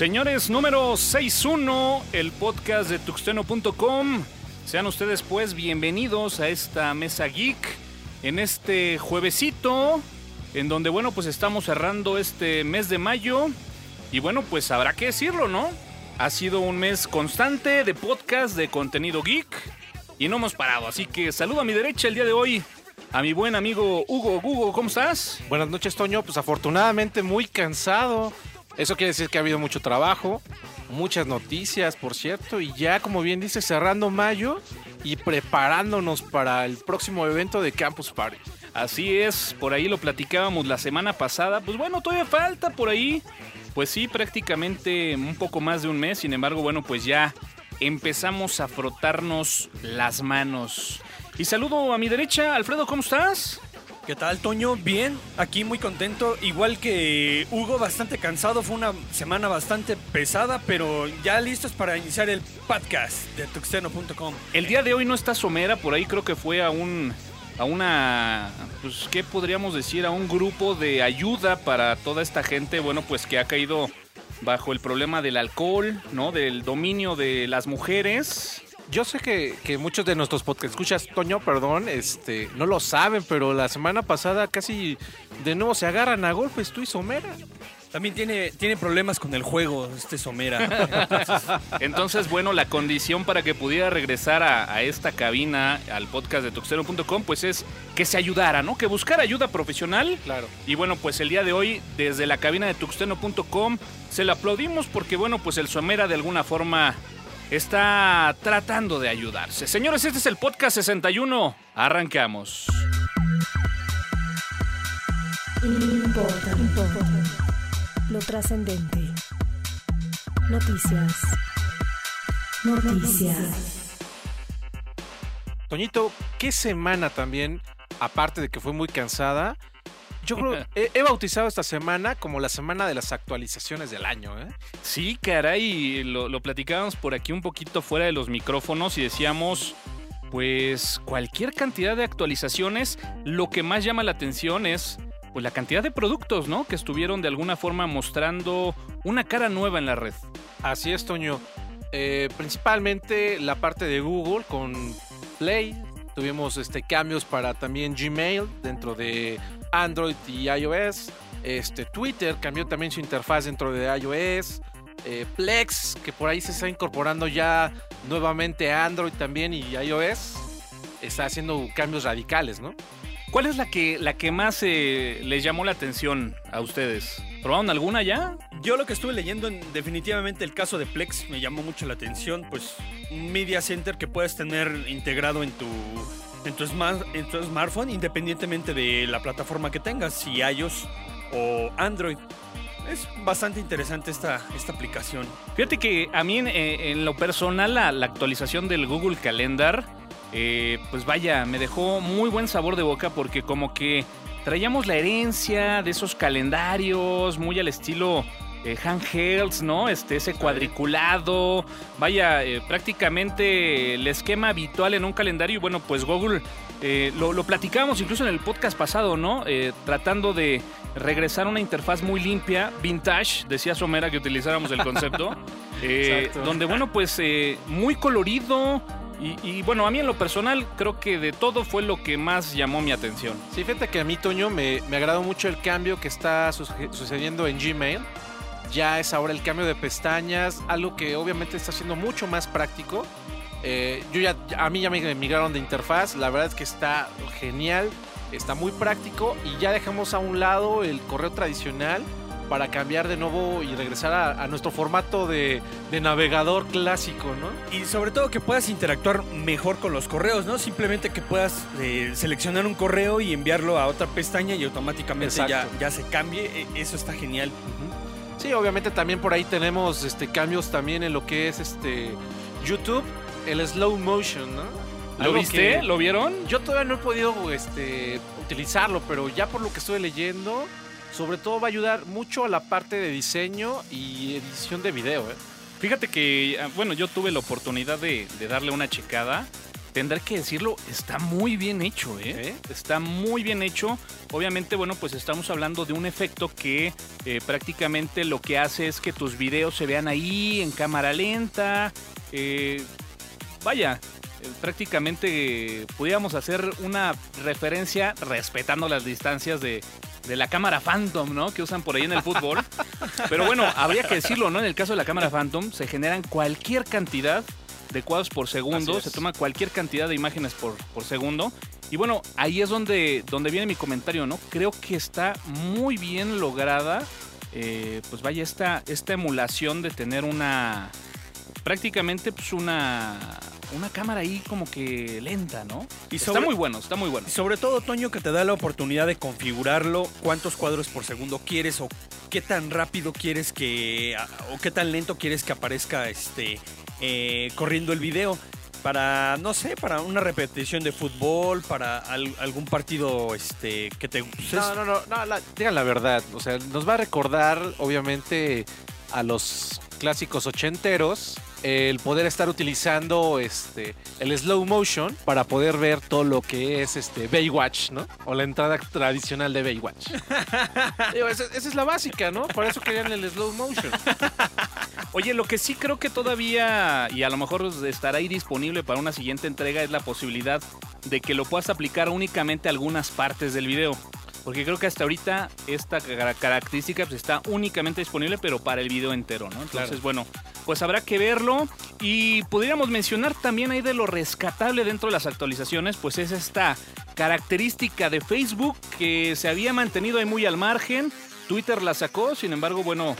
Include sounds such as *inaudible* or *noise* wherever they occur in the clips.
Señores, número 61, el podcast de tuxteno.com. Sean ustedes pues bienvenidos a esta mesa geek en este juevesito, en donde bueno pues estamos cerrando este mes de mayo y bueno pues habrá que decirlo, ¿no? Ha sido un mes constante de podcast, de contenido geek y no hemos parado, así que saludo a mi derecha el día de hoy a mi buen amigo Hugo. Hugo, ¿cómo estás? Buenas noches, Toño. Pues afortunadamente muy cansado. Eso quiere decir que ha habido mucho trabajo, muchas noticias, por cierto, y ya, como bien dice, cerrando mayo y preparándonos para el próximo evento de Campus Party. Así es, por ahí lo platicábamos la semana pasada. Pues bueno, todavía falta por ahí. Pues sí, prácticamente un poco más de un mes. Sin embargo, bueno, pues ya empezamos a frotarnos las manos. Y saludo a mi derecha, Alfredo, ¿cómo estás? ¿Qué tal, Toño? Bien, aquí muy contento. Igual que Hugo, bastante cansado. Fue una semana bastante pesada, pero ya listos para iniciar el podcast de tuxteno.com. El día de hoy no está Somera, por ahí creo que fue a un. a una. Pues, ¿qué podríamos decir? A un grupo de ayuda para toda esta gente, bueno, pues que ha caído bajo el problema del alcohol, ¿no? Del dominio de las mujeres yo sé que, que, muchos de nuestros podcast escuchas, Toño, perdón, este, no lo saben, pero la semana pasada casi de nuevo se agarran a golpes tú y Somera. También tiene, tiene problemas con el juego, este Somera. *laughs* Entonces, bueno, la condición para que pudiera regresar a, a esta cabina, al podcast de tuxteno.com, pues es que se ayudara, ¿no? Que buscara ayuda profesional. Claro. Y bueno, pues el día de hoy, desde la cabina de tuxteno.com, se le aplaudimos porque, bueno, pues el Somera de alguna forma está tratando de ayudarse. Señores, este es el podcast 61. Arrancamos. Importa, importa. Lo trascendente. Noticias. Noticias. Toñito, ¿qué semana también, aparte de que fue muy cansada, yo creo, *laughs* he, he, bautizado esta semana como la semana de las actualizaciones del año, ¿eh? Sí, caray, lo, lo platicábamos por aquí un poquito fuera de los micrófonos y decíamos, pues cualquier cantidad de actualizaciones, lo que más llama la atención es pues la cantidad de productos, ¿no? Que estuvieron de alguna forma mostrando una cara nueva en la red. Así es, Toño. Eh, principalmente la parte de Google con Play. Tuvimos este, cambios para también Gmail dentro de Android y iOS. Este, Twitter cambió también su interfaz dentro de iOS. Eh, Plex, que por ahí se está incorporando ya nuevamente a Android también y iOS. Está haciendo cambios radicales, ¿no? ¿Cuál es la que, la que más eh, les llamó la atención a ustedes? ¿Probaron alguna ya? Yo lo que estuve leyendo, en, definitivamente el caso de Plex me llamó mucho la atención. Pues un media center que puedes tener integrado en tu, en tu, en tu smartphone, independientemente de la plataforma que tengas, si iOS o Android. Es bastante interesante esta, esta aplicación. Fíjate que a mí en, en lo personal la, la, actualización del Google Calendar, eh, pues vaya, me dejó muy buen sabor de boca porque como que traíamos la herencia de esos calendarios muy al estilo eh, handhelds, ¿no? Este, ese cuadriculado, vaya, eh, prácticamente el esquema habitual en un calendario. Y bueno, pues Google eh, lo, lo, platicamos incluso en el podcast pasado, ¿no? Eh, tratando de regresar a una interfaz muy limpia, vintage, decía Somera que utilizáramos el concepto. *laughs* Donde, bueno, pues muy colorido. Y, y, bueno, a mí en lo personal creo que de todo fue lo que más llamó mi atención. Sí, fíjate que a mí, Toño, me, me agradó mucho el cambio que está su sucediendo en Gmail ya es ahora el cambio de pestañas, algo que obviamente está siendo mucho más práctico. Eh, yo ya, a mí ya me migraron de interfaz, la verdad es que está genial, está muy práctico y ya dejamos a un lado el correo tradicional para cambiar de nuevo y regresar a, a nuestro formato de, de, navegador clásico, ¿no? Y sobre todo que puedas interactuar mejor con los correos, ¿no? Simplemente que puedas eh, seleccionar un correo y enviarlo a otra pestaña y automáticamente ya, ya, se cambie. Eso está genial. Uh -huh. Sí, obviamente también por ahí tenemos este, cambios también en lo que es este YouTube, el slow motion, ¿no? ¿Lo viste? ¿Lo vieron? Yo todavía no he podido este, utilizarlo, pero ya por lo que estoy leyendo, sobre todo va a ayudar mucho a la parte de diseño y edición de video. ¿eh? Fíjate que, bueno, yo tuve la oportunidad de, de darle una checada tendré que decirlo, está muy bien hecho, ¿eh? Está muy bien hecho. Obviamente, bueno, pues estamos hablando de un efecto que eh, prácticamente lo que hace es que tus videos se vean ahí en cámara lenta. Eh, vaya, eh, prácticamente pudiéramos hacer una referencia respetando las distancias de, de la cámara Phantom, ¿no? Que usan por ahí en el fútbol. *laughs* Pero bueno, habría que decirlo, ¿no? En el caso de la cámara Phantom se generan cualquier cantidad de cuadros por segundo, se toma cualquier cantidad de imágenes por, por segundo. Y bueno, ahí es donde, donde viene mi comentario, ¿no? Creo que está muy bien lograda, eh, pues vaya, esta, esta emulación de tener una, prácticamente pues una, una cámara ahí como que lenta, ¿no? Y está muy bueno, está muy bueno. Y sobre todo, Toño, que te da la oportunidad de configurarlo, cuántos cuadros por segundo quieres o qué tan rápido quieres que, o qué tan lento quieres que aparezca este eh, corriendo el video. Para, no sé, para una repetición de fútbol, para al- algún partido este que te... No, no, no, no la- digan la verdad. O sea, nos va a recordar, obviamente, a los clásicos ochenteros el poder estar utilizando este el slow motion para poder ver todo lo que es este Baywatch, ¿no? O la entrada tradicional de Baywatch. *laughs* Digo, esa, esa es la básica, ¿no? Por eso querían el slow motion. *laughs* Oye, lo que sí creo que todavía, y a lo mejor estará ahí disponible para una siguiente entrega, es la posibilidad de que lo puedas aplicar únicamente a algunas partes del video. Porque creo que hasta ahorita esta cara- característica pues, está únicamente disponible, pero para el video entero, ¿no? Entonces, Claro. bueno, pues habrá que verlo. Y podríamos mencionar también ahí de lo rescatable dentro de las actualizaciones, pues es esta característica de Facebook que se había mantenido ahí muy al margen. Twitter la sacó, sin embargo, bueno,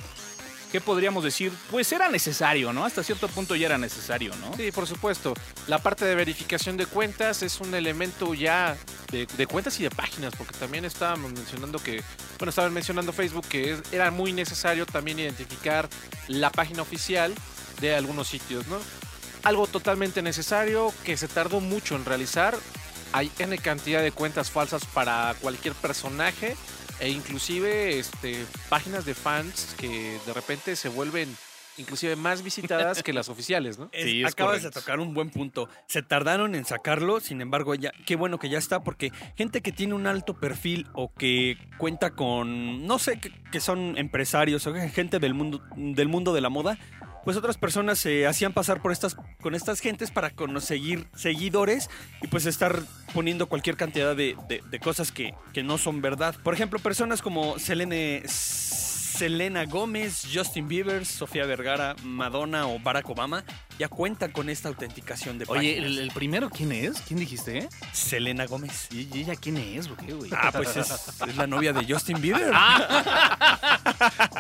¿qué podríamos decir? Pues era necesario, ¿no? Hasta cierto punto ya era necesario, ¿no? Sí, por supuesto. La parte de verificación de cuentas es un elemento ya de, cuentas y de páginas, porque también estábamos mencionando que, bueno, estaban mencionando Facebook que es- era muy necesario también identificar la página oficial de algunos sitios, ¿no? Algo totalmente necesario que se tardó mucho en realizar. Hay N cantidad de cuentas falsas para cualquier personaje e inclusive este, páginas de fans que de repente se vuelven inclusive más visitadas que las oficiales, ¿no? *laughs* Sí, es acabas correcto. de tocar un buen punto. Se tardaron en sacarlo, sin embargo, ya qué bueno que ya está, porque gente que tiene un alto perfil o que cuenta con, no sé, que, que son empresarios o gente del mundo, del mundo de la moda, pues otras personas se hacían pasar por estas, con estas gentes para conseguir seguidores y pues estar poniendo cualquier cantidad de, de- de cosas que, que no son verdad. Por ejemplo, personas como Selene... Selena Gómez, Justin Bieber, Sofía Vergara, Madonna o Barack Obama ya cuentan con esta autenticación de Oye, páginas. ¿el, el primero quién es? ¿Quién dijiste? Selena Gómez. ¿Y y ella quién es? ¿O qué, güey? Ah, pues es, es la novia de Justin Bieber. *laughs*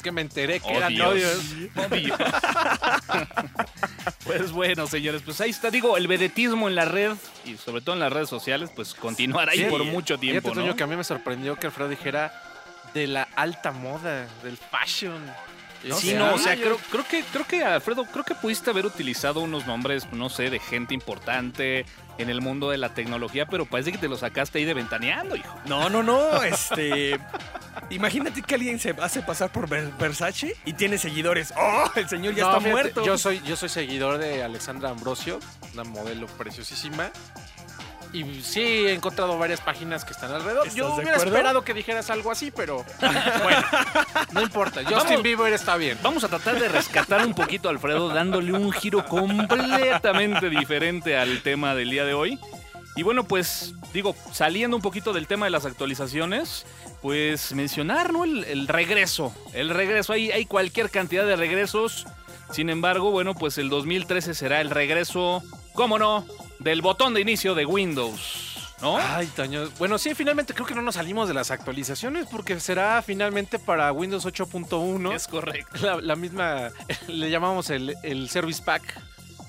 es que me enteré que Oh, eran Dios. novios. Oh, Dios. *laughs* pues bueno, señores, pues ahí está. Digo, el vedetismo en la red y sobre todo en las redes sociales, pues continuará ahí Sí, por mucho tiempo, Fíjate, ¿no? que a mí me sorprendió que Alfredo dijera de la alta moda, del fashion. Sí, no, o sea, creo, creo que, creo que, Alfredo, creo que pudiste haber utilizado unos nombres, no sé, de gente importante en el mundo de la tecnología, pero parece que te lo sacaste ahí de ventaneando, hijo. No, no, no. Este. Imagínate que alguien se hace pasar por Ver- Versace y tiene seguidores. ¡Oh! El señor ya No, está fíjate, muerto. Yo soy, yo soy seguidor de Alexandra Ambrosio, una modelo preciosísima. Y sí, he encontrado varias páginas que están alrededor. ¿Estás Yo de hubiera acuerdo? esperado que dijeras algo así, pero *laughs* bueno, no importa. Justin Vamos. Bieber está bien. Vamos a tratar de rescatar un poquito a Alfredo, dándole un giro completamente diferente al tema del día de hoy. Y bueno, pues digo, saliendo un poquito del tema de las actualizaciones, pues mencionar, ¿no? El, el regreso. El regreso, hay, hay cualquier cantidad de regresos. Sin embargo, bueno, pues el 2013 será el regreso, ¿cómo no? Del botón de inicio de Windows, ¿no? Ay, Toño. Bueno, sí, finalmente creo que no nos salimos de las actualizaciones porque será finalmente para Windows 8.1. Es correcto. la, la misma, *laughs* le llamamos el, el Service Pack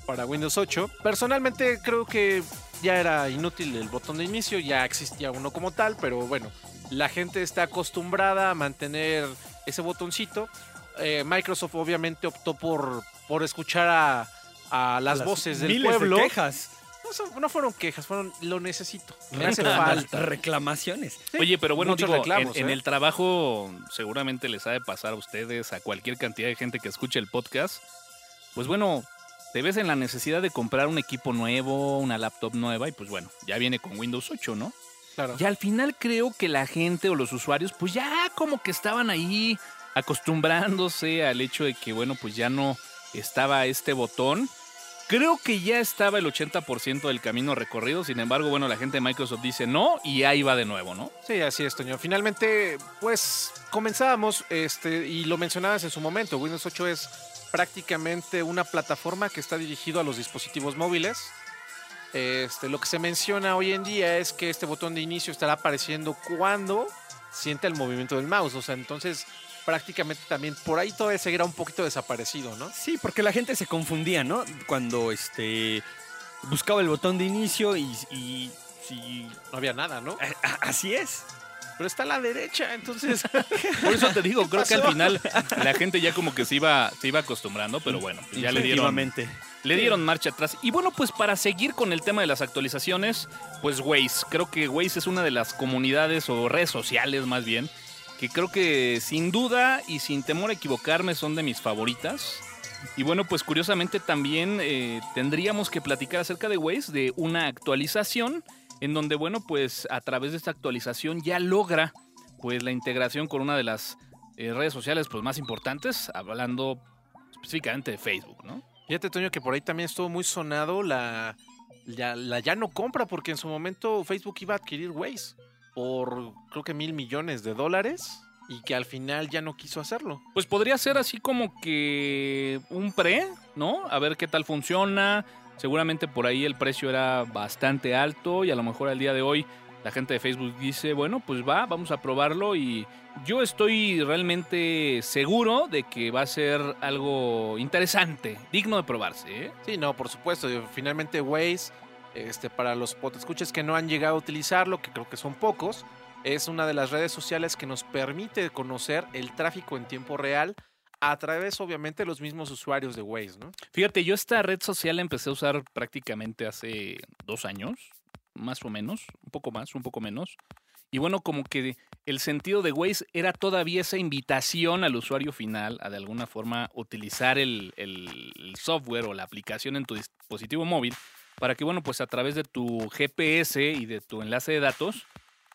para Windows 8. Personalmente creo que ya era inútil el botón de inicio, ya existía uno como tal, pero bueno, la gente está acostumbrada a mantener ese botoncito. Eh, Microsoft obviamente optó por, por escuchar a, a las, voces del miles pueblo. De quejas. No, son- no fueron quejas, fueron lo necesito. Me hace Reclamas- falta. Reclamaciones. Sí, Oye, pero bueno, digo, reclamos, en, en ¿eh? el trabajo seguramente les ha de pasar a ustedes, a cualquier cantidad de gente que escuche el podcast. Pues bueno, te ves en la necesidad de comprar un equipo nuevo, una laptop nueva y pues bueno, ya viene con Windows 8, ¿no? Claro. Y al final creo que la gente o los usuarios pues ya como que estaban ahí acostumbrándose al hecho de que bueno pues ya no estaba este botón. Creo que ya estaba el 80% del camino recorrido, sin embargo bueno la gente de Microsoft dice no y ahí va de nuevo, ¿no? Sí, así es, Toño. Finalmente, pues comenzábamos, este, y lo mencionabas en su momento, Windows 8 es prácticamente una plataforma que está dirigido a los dispositivos móviles. Este, lo que se menciona hoy en día es que este botón de inicio estará apareciendo cuando sienta el movimiento del mouse. O sea, entonces prácticamente también por ahí todavía seguirá un poquito desaparecido, ¿no? Sí, porque la gente se confundía, ¿no? Cuando este buscaba el botón de inicio y, y si No había nada, ¿no? a- a- así es. Pero está a la derecha, entonces. *laughs* Por eso te digo, creo que al final la gente ya como que se iba, se iba acostumbrando, pero bueno, pues ya le dieron, le dieron marcha atrás. Y bueno, pues para seguir con el tema de las actualizaciones, pues Waze. Creo que Waze es una de las comunidades o redes sociales más bien, que creo que sin duda y sin temor a equivocarme son de mis favoritas. Y bueno, pues curiosamente también eh, tendríamos que platicar acerca de Waze, de una actualización en donde, bueno, pues a través de esta actualización ya logra pues la integración con una de las eh, redes sociales pues más importantes, hablando específicamente de Facebook, ¿no? Fíjate, Toño, que por ahí también estuvo muy sonado la, la, la ya no compra, porque en su momento Facebook iba a adquirir Waze por creo que mil millones de dólares y que al final ya no quiso hacerlo. Pues podría ser así como que un pre, ¿no? A ver qué tal funciona. Seguramente por ahí el precio era bastante alto y a lo mejor al día de hoy la gente de Facebook dice, bueno, pues va, vamos a probarlo y yo estoy realmente seguro de que va a ser algo interesante, digno de probarse, ¿eh? Sí, no, por supuesto. Finalmente Waze, este, para los escuches que no han llegado a utilizarlo, que creo que son pocos, es una de las redes sociales que nos permite conocer el tráfico en tiempo real a través, obviamente, de los mismos usuarios de Waze, ¿no? Fíjate, yo esta red social la empecé a usar prácticamente hace dos años, más o menos, un poco más, un poco menos. Y bueno, como que el sentido de Waze era todavía esa invitación al usuario final a de alguna forma utilizar el, el- el software o la aplicación en tu dispositivo móvil para que, bueno, pues a través de tu GPS y de tu enlace de datos,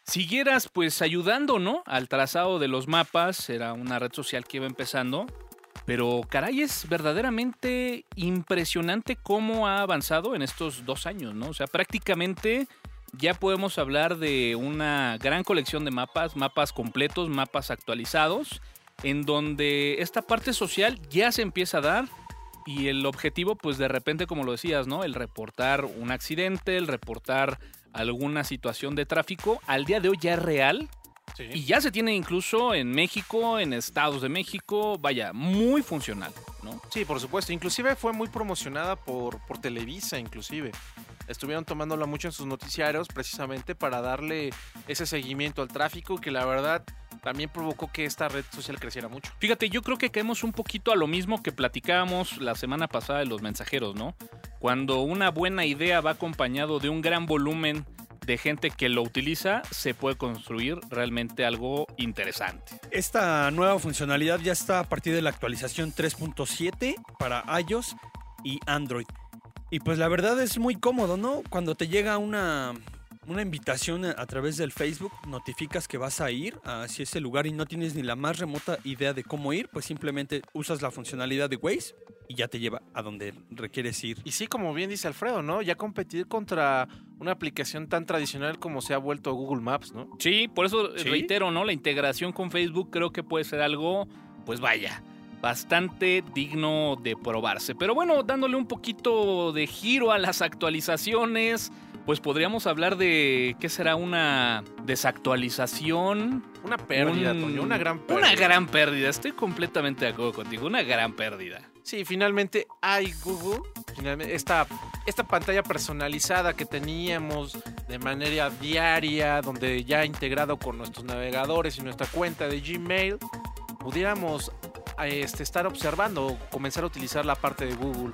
siguieras pues ayudando, ¿no? Al trazado de los mapas, era una red social que iba empezando, pero caray, es verdaderamente impresionante cómo ha avanzado en estos dos años, ¿no? O sea, prácticamente ya podemos hablar de una gran colección de mapas, mapas completos, mapas actualizados, en donde esta parte social ya se empieza a dar y el objetivo, pues de repente, como lo decías, ¿no? El reportar un accidente, el reportar alguna situación de tráfico, al día de hoy ya es real y ya se tiene incluso en México, en estados de México, vaya, muy funcional, ¿no? Sí, por supuesto. Inclusive fue muy promocionada por, por Televisa, inclusive. Estuvieron tomándola mucho en sus noticiarios precisamente para darle ese seguimiento al tráfico que la verdad también provocó que esta red social creciera mucho. Fíjate, yo creo que caemos un poquito a lo mismo que platicábamos la semana pasada de los mensajeros, ¿no? Cuando una buena idea va acompañado de un gran volumen de gente que lo utiliza, se puede construir realmente algo interesante. Esta nueva funcionalidad ya está a partir de la actualización 3.7 para iOS y Android. Y pues la verdad es muy cómodo, ¿no? Cuando te llega una, una invitación a, través del Facebook, notificas que vas a ir hacia ese lugar y no tienes ni la más remota idea de cómo ir, pues simplemente usas la funcionalidad de Waze y ya te lleva a donde requieres ir. Y sí, como bien dice Alfredo, ¿no? Ya competir contra una aplicación tan tradicional como se ha vuelto Google Maps, ¿no? Sí, por eso Sí. reitero, ¿no? La integración con Facebook creo que puede ser algo, pues vaya, bastante digno de probarse. Pero bueno, dándole un poquito de giro a las actualizaciones, pues podríamos hablar de qué será una desactualización. Una pérdida, un- Toño, una gran pérdida. Una gran pérdida, estoy completamente de acuerdo contigo, una gran pérdida. Sí, finalmente hay Google, finalmente esta, esta pantalla personalizada que teníamos de manera diaria, donde ya integrado con nuestros navegadores y nuestra cuenta de Gmail, pudiéramos este, estar observando o comenzar a utilizar la parte de Google.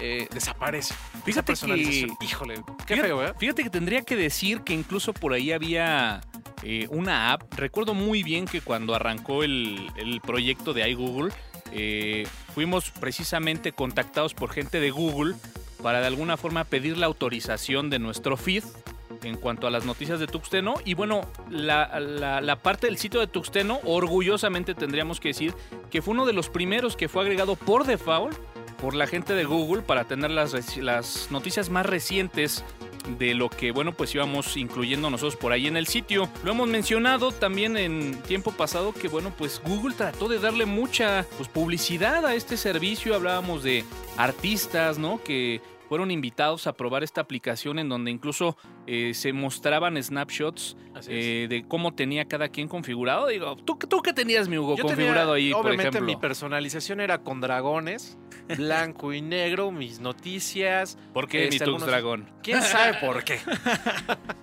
Eh, desaparece. Esa Fíjate que-. Híjole, qué Fíjate- feo, ¿eh? Fíjate que tendría que decir que incluso por ahí había eh, una app. Recuerdo muy bien que cuando arrancó el, el proyecto de iGoogle, eh, fuimos precisamente contactados por gente de Google para de alguna forma pedir la autorización de nuestro feed en cuanto a las noticias de Tuxteno. Y bueno, la, la- la parte del sitio de Tuxteno, orgullosamente tendríamos que decir que fue uno de los primeros que fue agregado por default por la gente de Google para tener las, noticias más recientes de lo que, bueno, pues íbamos incluyendo nosotros por ahí en el sitio. Lo hemos mencionado también en tiempo pasado que, bueno, pues Google trató de darle mucha pues, publicidad a este servicio. Hablábamos de artistas, ¿no? Que fueron invitados a probar esta aplicación en donde incluso eh, se mostraban snapshots eh, de cómo tenía cada quien configurado. Digo, ¿tú, tú qué tenías, mi Hugo, Yo tenía- configurado ahí, por ejemplo? mi personalización era con dragones, blanco y negro, mis noticias. ¿Por qué mi este, algunos- Dragón? ¿Quién sabe *laughs* por qué?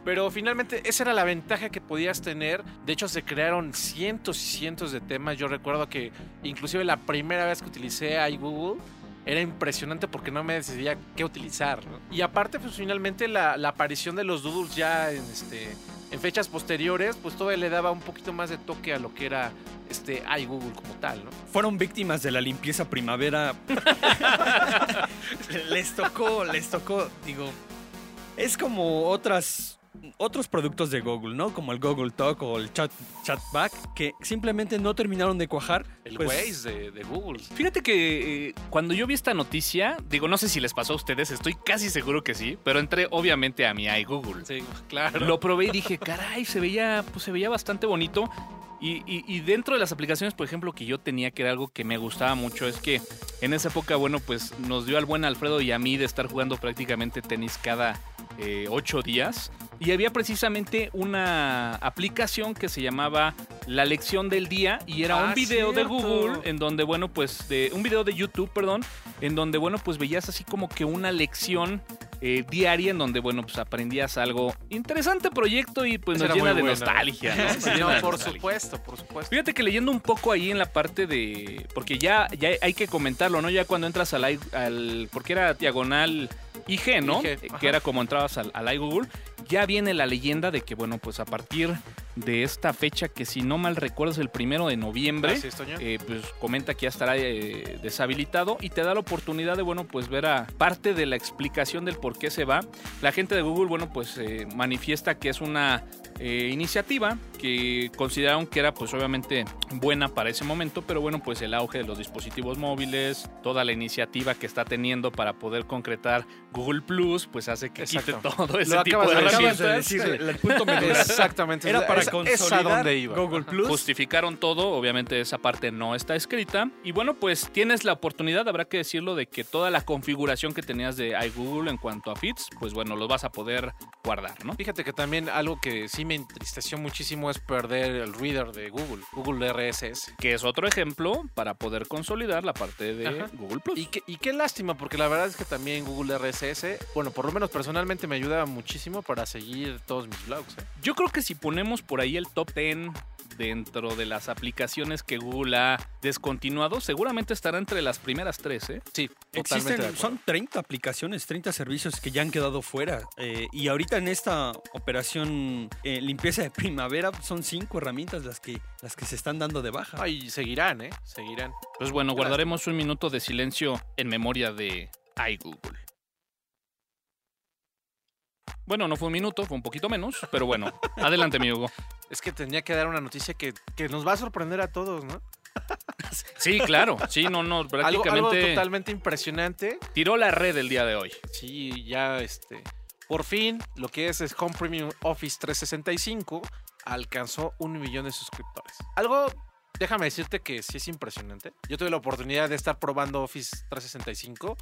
Pero finalmente esa era la ventaja que podías tener. De hecho, se crearon cientos y cientos de temas. Yo recuerdo que inclusive la primera vez que utilicé iGoogle era impresionante porque no me decidía qué utilizar. Y aparte, pues finalmente la, aparición de los doodles ya en, este, fechas posteriores, pues todavía le daba un poquito más de toque a lo que era este iGoogle como tal. Fueron víctimas de la limpieza primavera. *laughs* les tocó, les tocó, digo. Es como otras otros productos de Google, ¿no? Como el Google Talk o el Chat Chatback que simplemente no terminaron de cuajar. El Pues, Waze de, de Google. Fíjate que eh, cuando yo vi esta noticia, digo, no sé si les pasó a ustedes, estoy casi seguro que sí, pero entré obviamente a mi iGoogle. Sí, claro. Lo probé y dije, caray, se veía, pues se veía bastante bonito. Y, y- y dentro de las aplicaciones, por ejemplo, que yo tenía, que era algo que me gustaba mucho, es que en esa época, bueno, pues nos dio al buen Alfredo y a mí de estar jugando prácticamente tenis cada eh, ocho días. Y había precisamente una aplicación que se llamaba La Lección del Día y era Ah, un video de. Google en donde, bueno, pues, de, un video de YouTube, perdón, en donde, bueno, pues veías así como que una lección eh, diaria en donde, bueno, pues aprendías algo. Interesante proyecto y pues nos era llena de nostalgia, *laughs* por nostalgia. supuesto, por supuesto. Fíjate que leyendo un poco ahí en la parte de. Porque ya, ya hay que comentarlo, ¿no? Ya cuando entras al. al porque era diagonal IG, ¿no? IG, Eh, que era como entrabas al, al iGoogle. Ya viene la leyenda de que, bueno, pues a partir de esta fecha, que si no mal recuerdo es el primero de noviembre. Eh, pues comenta que ya estará eh, deshabilitado y te da la oportunidad de, bueno, pues ver a parte de la explicación del por qué se va. La gente de Google, bueno, pues eh, manifiesta que es una eh, iniciativa que consideraron que era, pues obviamente buena para ese momento, pero bueno, pues el auge de los dispositivos móviles, toda la iniciativa que está teniendo para poder concretar Google Plus, pues hace que quite Exacto. todo ese Lo tipo acabas de de de herramientas. decir el punto. *laughs* Exactamente. Era para es, es a consolidar donde iba. Google Plus. Justificaron todo, obviamente esa parte no está escrita. Y bueno, pues tienes la oportunidad, habrá que decirlo, de que toda la configuración que tenías de iGoogle en cuanto a feeds, pues bueno, los vas a poder guardar, ¿no? Fíjate que también algo que sí me entristeció muchísimo es perder el reader de Google, Google RSS. Que es otro ejemplo para poder consolidar la parte de Ajá. Google Plus. Y, qué- y qué lástima, porque la verdad es que también Google RSS, bueno, por lo menos personalmente me ayudaba muchísimo para seguir todos mis blogs. ¿eh? Yo creo que si ponemos por ahí el top 10 dentro de las aplicaciones que Google ha descontinuado, seguramente estará entre las primeras tres, ¿eh? Sí, Existen, son 30 aplicaciones, 30 servicios que ya han quedado fuera. eh, y ahorita en esta operación eh, limpieza de primavera son cinco herramientas las que, las que se están dando de baja. Ay, seguirán, ¿eh? Seguirán. Pues bueno, guardaremos un minuto de silencio en memoria de iGoogle. Bueno, no fue un minuto, fue un poquito menos, pero bueno, adelante, mi Hugo. Es que tenía que dar una noticia que, que nos va a sorprender a todos, ¿no? *laughs* Sí, claro, sí, no, no, Algo, prácticamente algo totalmente impresionante. tiró la red el día de hoy. Sí, ya este. Por fin, lo que es, es Home Premium Office 365 alcanzó un millón de suscriptores. Algo, déjame decirte que sí es impresionante. Yo tuve la oportunidad de estar probando Office 365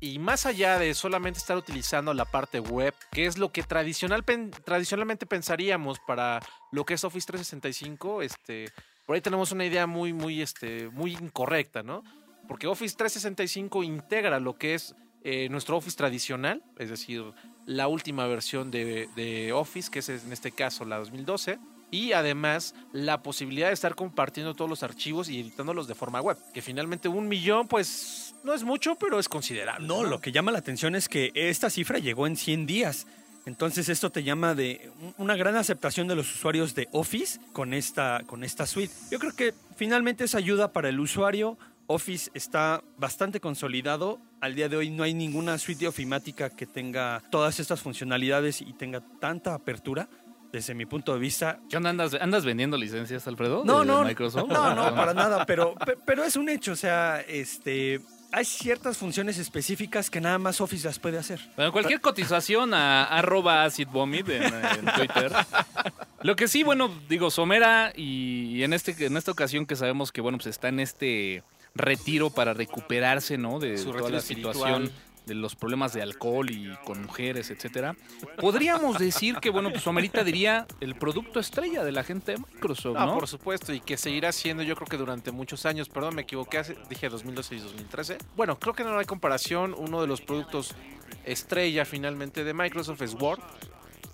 y más allá de solamente estar utilizando la parte web, que es lo que tradicional, tradicionalmente pensaríamos para lo que es Office 365, este, por ahí tenemos una idea muy, muy, este, muy incorrecta, ¿no? Porque Office 365 integra lo que es eh, nuestro Office tradicional, es decir, la última versión de, de Office, que es en este caso la 2012, y además la posibilidad de estar compartiendo todos los archivos y editándolos de forma web, que finalmente un millón, pues no es mucho, pero es considerable. No, lo que llama la atención es que esta cifra llegó en 100 días. Entonces esto te llama de un- una gran aceptación de los usuarios de Office con esta, con esta suite. Yo creo que finalmente es ayuda para el usuario Office está bastante consolidado. Al día de hoy no hay ninguna suite ofimática que tenga todas estas funcionalidades y tenga tanta apertura. Desde mi punto de vista, ¿Qué onda? ¿Andas, andas vendiendo licencias, Alfredo? No, de no, Microsoft? No, no, *laughs* para nada, pero, pe- pero es un hecho, o sea, este, hay ciertas funciones específicas que nada más Office las puede hacer. Bueno, cualquier *laughs* cotización a arroba acidvomit en, en Twitter. Lo que sí, bueno, digo, Somera y en, este, en esta ocasión que sabemos que, bueno, pues está en este retiro para recuperarse, ¿no? De Su toda la espiritual. situación de los problemas de alcohol y con mujeres, etcétera. Podríamos decir que, bueno, pues Somerita diría el producto estrella de la gente de Microsoft, Ah, ¿no? por supuesto, y que seguirá siendo yo creo que durante muchos años, perdón, me equivoqué, dije 2012 y 2013. Bueno, creo que no hay comparación, uno de los productos estrella finalmente de Microsoft es Word.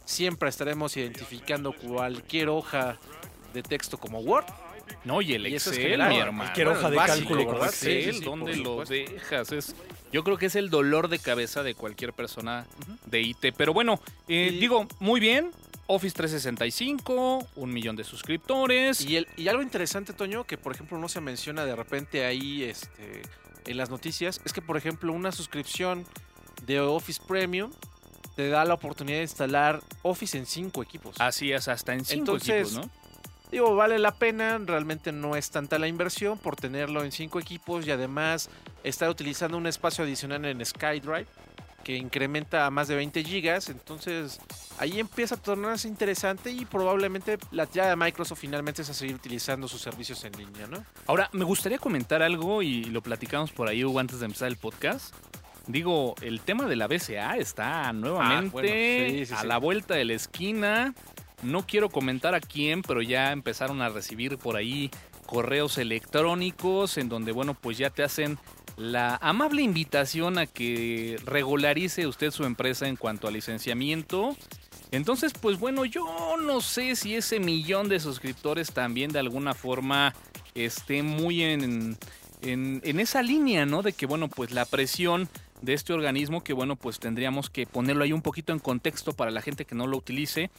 Siempre estaremos identificando cualquier hoja de texto como Word. No, y el Y eso es Excel, general, mi ¿no? hermano. Cualquier hoja de básico, cálculo, Excel, sí, sí, ¿dónde lo dejas? Es, yo creo que es el dolor de cabeza de cualquier persona de IT. Pero bueno, eh, Y- digo, muy bien. Office 365, un millón de suscriptores. Y, el- y algo interesante, Toño, que por ejemplo no se menciona de repente ahí este, en las noticias, es que por ejemplo una suscripción de Office Premium te da la oportunidad de instalar Office en cinco equipos. Así es, hasta en cinco Entonces, equipos, ¿no? Digo, vale la pena, realmente no es tanta la inversión por tenerlo en cinco equipos y además estar utilizando un espacio adicional en SkyDrive que incrementa a más de 20 gigas, entonces ahí empieza a tornarse interesante y probablemente la tirada de Microsoft finalmente es a seguir utilizando sus servicios en línea, ¿no? Ahora, me gustaría comentar algo y lo platicamos por ahí Hugo, antes de empezar el podcast. Digo, el tema de la BCA está nuevamente bueno, sí, sí, a la vuelta de la esquina. No quiero comentar a quién, pero ya empezaron a recibir por ahí correos electrónicos en donde, bueno, pues ya te hacen la amable invitación a que regularice usted su empresa en cuanto a licenciamiento. Entonces, pues bueno, yo no sé si ese millón de suscriptores también de alguna forma esté muy en, en, en esa línea, ¿no? De que, bueno, pues la presión de este organismo, que bueno, pues tendríamos que ponerlo ahí un poquito en contexto para la gente que no lo utilice,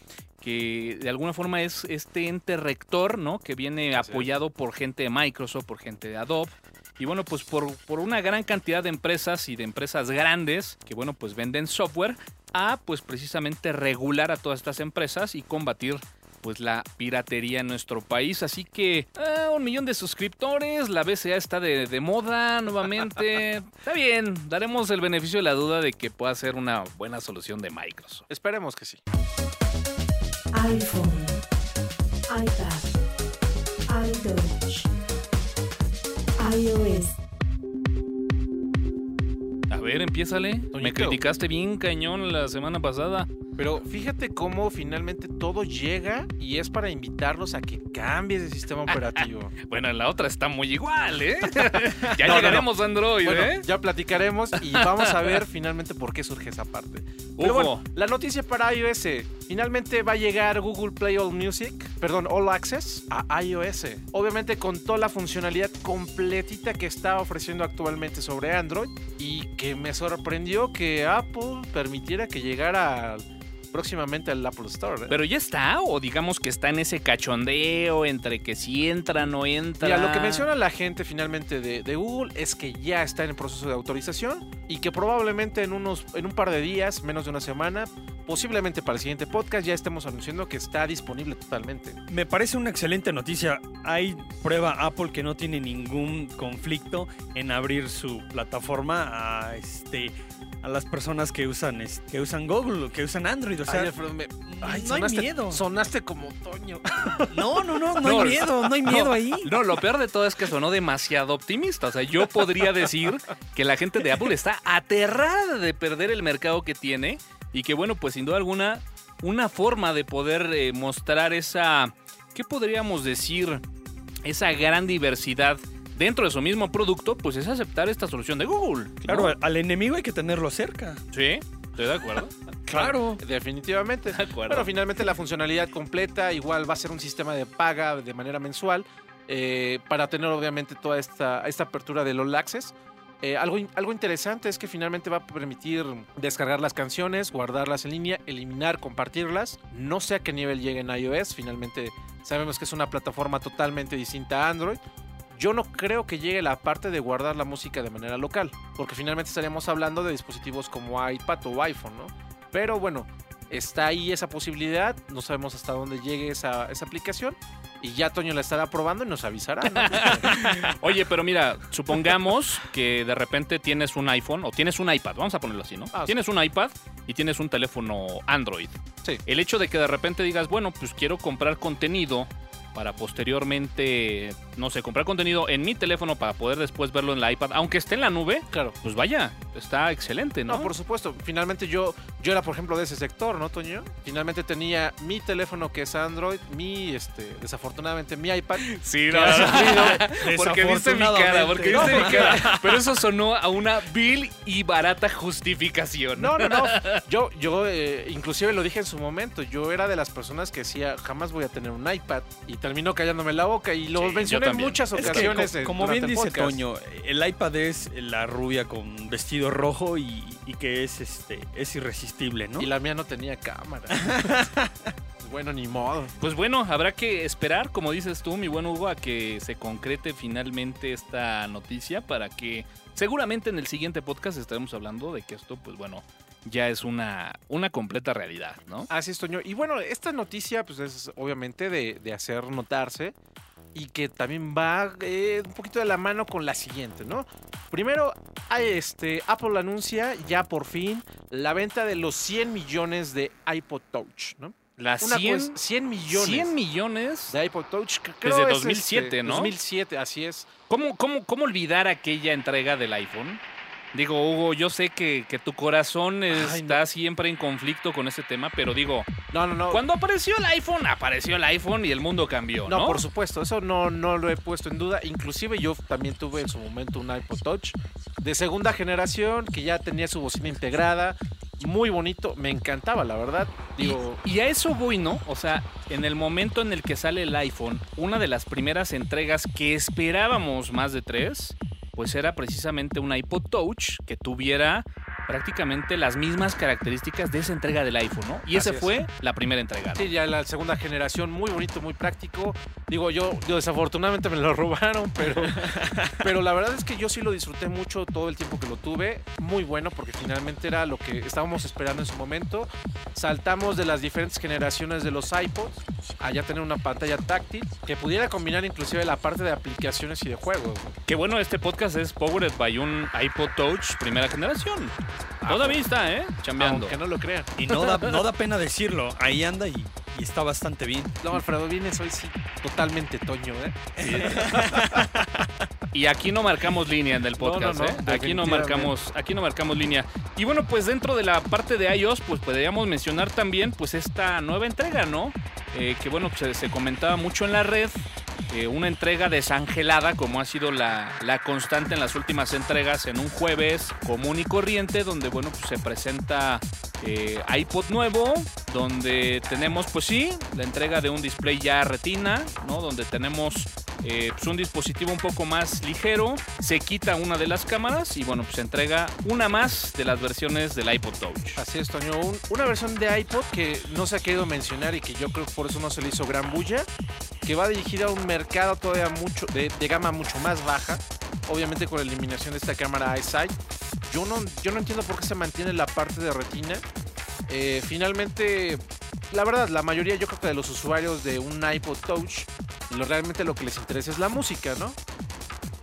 que de alguna forma es este ente rector, ¿no? Que viene apoyado por gente de Microsoft, por gente de Adobe. Y bueno, pues por, por una gran cantidad de empresas y de empresas grandes que, bueno, pues venden software a, pues precisamente regular a todas estas empresas y combatir pues la piratería en nuestro país. Así que ah, un millón de suscriptores, la BCA está de, de moda nuevamente. *laughs* está bien, daremos el beneficio de la duda de que pueda ser una buena solución de Microsoft. Esperemos que sí. iPhone, iPad, iTouch, iOS, A ver, empiézale. Me criticaste bien cañón la semana pasada. Pero fíjate cómo finalmente todo llega y es para invitarlos a que cambies de sistema operativo. *laughs* Bueno, la otra está muy igual, ¿eh? *laughs* ya No, no, llegaremos a Android, Bueno, ¿eh? ya platicaremos y vamos a ver finalmente por qué surge esa parte. Pero bueno, la noticia para iOS. Finalmente va a llegar Google Play All Music, perdón, All Access a iOS. Obviamente con toda la funcionalidad completita que está ofreciendo actualmente sobre Android y que me sorprendió que Apple permitiera que llegara próximamente al Apple Store. ¿eh? Pero ya está, o digamos que está en ese cachondeo entre que si entra, no entra. Mira, lo que menciona la gente finalmente de, de Google es que ya está en el proceso de autorización y que probablemente en, unos, en un par de días, menos de una semana, posiblemente para el siguiente podcast, ya estemos anunciando que está disponible totalmente. Me parece una excelente noticia. Hay prueba Apple que no tiene ningún conflicto en abrir su plataforma a este a las personas que usan que usan Google, que usan Android, o sea, Ay, Alfredo, me- ay, no hay sonaste- miedo. Sonaste como Toño. no, *laughs* no, no, no, No, hay miedo, no hay miedo no, ahí. No, lo peor de todo es que sonó demasiado optimista. O sea, yo podría decir que la gente de Apple está aterrada de perder el mercado que tiene y que, bueno, pues sin duda alguna, una forma de poder eh, mostrar esa, ¿qué podríamos decir? Esa gran diversidad dentro de su mismo producto, pues es aceptar esta solución de Google. ¿no? Claro, al- al enemigo hay que tenerlo cerca. Sí, estoy de acuerdo. *laughs* Claro. Definitivamente. *laughs* De acuerdo. Bueno, finalmente la funcionalidad completa igual va a ser un sistema de paga de manera mensual eh, para tener obviamente toda esta, esta apertura del All Access. Eh, algo, algo interesante es que finalmente va a permitir descargar las canciones, guardarlas en línea, eliminar, compartirlas. No sé a qué nivel llegue en iOS. Finalmente sabemos que es una plataforma totalmente distinta a Android. Yo no creo que llegue la parte de guardar la música de manera local, porque finalmente estaríamos hablando de dispositivos como iPad o iPhone, ¿no? Pero bueno, está ahí esa posibilidad, no sabemos hasta dónde llegue esa, esa aplicación. Y ya Toño la estará probando y nos avisará. ¿no? *laughs* Oye, pero mira, supongamos que de repente tienes un iPhone o tienes un iPad, vamos a ponerlo así, ¿no? Ah, sí. tienes un iPad y tienes un teléfono Android. Sí. El hecho de que de repente digas, bueno, pues quiero comprar contenido para posteriormente, no sé, comprar contenido en mi teléfono para poder después verlo en la iPad, aunque esté en la nube, Claro. pues vaya, está excelente, ¿no? No, por supuesto. Finalmente yo, yo era, por ejemplo, de ese sector, ¿no, Toño? Finalmente tenía mi teléfono que es Android, mi, este, desafortunadamente, mi iPad. Sí, ha sufrido. *laughs* Porque viste mi cara, porque No, viste mi cara. *laughs* Pero eso sonó a una vil y barata justificación. No, no, no. *laughs* Yo, yo eh, inclusive lo dije en su momento. Yo era de las personas que decía, jamás voy a tener un iPad. Y terminó callándome la boca. Y lo Sí, mencioné en muchas Es que, ocasiones. co- como bien dice podcast. Toño, el iPad es la rubia con vestido rojo y, y que es este es irresistible, ¿no? Y la mía no tenía cámara. *laughs* bueno, ni modo. Pues bueno, habrá que esperar, como dices tú, mi buen Hugo, a que se concrete finalmente esta noticia para que seguramente en el siguiente podcast estaremos hablando de que esto, pues bueno, ya es una, una completa realidad, ¿no? Así es, Toño. Y bueno, esta noticia, pues es obviamente de, de hacer notarse. Y que también va eh, un poquito de la mano con la siguiente, ¿no? Primero, este, Apple anuncia ya por fin la venta de los 100 millones de iPod Touch, ¿no? Las Una 100, cosa- 100 millones 100 millones. de iPod Touch. Desde creo es, 2007, este, ¿no? 2007, así es. ¿Cómo, cómo, ¿Cómo olvidar aquella entrega del iPhone? Digo, Hugo, yo sé que, que tu corazón Ay, está siempre en conflicto con ese tema, pero digo, No, no, no. cuando apareció el iPhone, apareció el iPhone y el mundo cambió, ¿no? No, por supuesto, eso no, no lo he puesto en duda. Inclusive yo también tuve en su momento un iPod Touch de segunda generación que ya tenía su bocina integrada. Muy bonito, me encantaba, la verdad. Digo, Y, y a eso voy, ¿no? O sea, en el momento en el que sale el iPhone, una de las primeras entregas que esperábamos más de tres, pues era precisamente un iPod Touch que tuviera prácticamente las mismas características de esa entrega del iPhone, ¿no? Y esa es. fue la primera entrega. ¿no? sí, ya la segunda generación, muy bonito, muy práctico. Digo, yo, yo desafortunadamente me lo *laughs* robaron, pero, *laughs* pero la verdad es que yo sí lo disfruté mucho todo el tiempo que lo tuve. Muy bueno, porque finalmente era lo que estábamos esperando en su momento. Saltamos de las diferentes generaciones de los iPods a ya tener una pantalla táctil que pudiera combinar inclusive la parte de aplicaciones y de juegos. Que bueno, este podcast es powered by un iPod Touch primera generación. Ah, Todavía está, ¿eh? Chambeando. Aunque no lo crean. Y no da, no da pena decirlo, ahí anda y, y está bastante bien. No, Alfredo, vienes hoy sí totalmente toño, ¿eh? *laughs* Y aquí no marcamos línea en el podcast, no, no, ¿eh? Aquí no marcamos, aquí no marcamos línea. Y bueno, pues dentro de la parte de iOS, pues podríamos mencionar también, pues esta nueva entrega, ¿no? Eh, que bueno, pues, se, se comentaba mucho en la red. Eh, una entrega desangelada, como ha sido la, la constante en las últimas entregas, en un jueves común y corriente, donde bueno, pues se presenta eh, iPod nuevo, donde tenemos, pues sí, la entrega de un display ya retina, ¿no? Donde tenemos eh, pues un dispositivo un poco más ligero, se quita una de las cámaras y bueno, pues se entrega una más de las versiones del iPod Touch. Así es, Toño. Un- una versión de iPod que no se ha querido mencionar y que yo creo que por eso no se le hizo gran bulla, que va dirigida a un mercado todavía mucho de, de gama mucho más baja, obviamente con la eliminación de esta cámara EyeSight. Yo no, yo no entiendo por qué se mantiene la parte de retina. Eh, finalmente, la verdad, la mayoría yo creo que de los usuarios de un iPod Touch, lo, realmente lo que les interesa es la música, ¿no?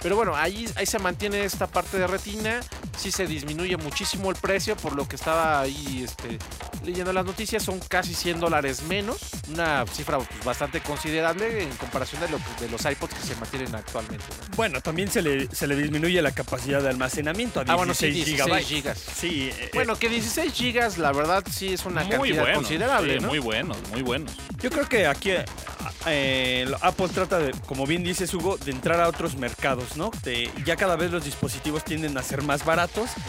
Pero bueno, ahí, ahí se mantiene esta parte de retina. Sí se disminuye muchísimo el precio, por lo que estaba ahí este, leyendo las noticias. Son casi 100 dólares menos. Una cifra pues, bastante considerable en comparación de, lo, de los iPods que se mantienen actualmente. ¿no? Bueno, también se le, se le disminuye la capacidad de almacenamiento a 16 Ah, bueno, sí, 16 gigabytes. gigas. Sí, eh, Bueno, que 16 gigas, la verdad, sí es una muy cantidad buenos, considerable, sí, ¿no? eh, muy buenos, muy buenos. Yo creo que aquí eh, eh, Apple trata de, como bien dices Hugo, de entrar a otros mercados, ¿no? De- ya cada vez los dispositivos tienden a ser más baratos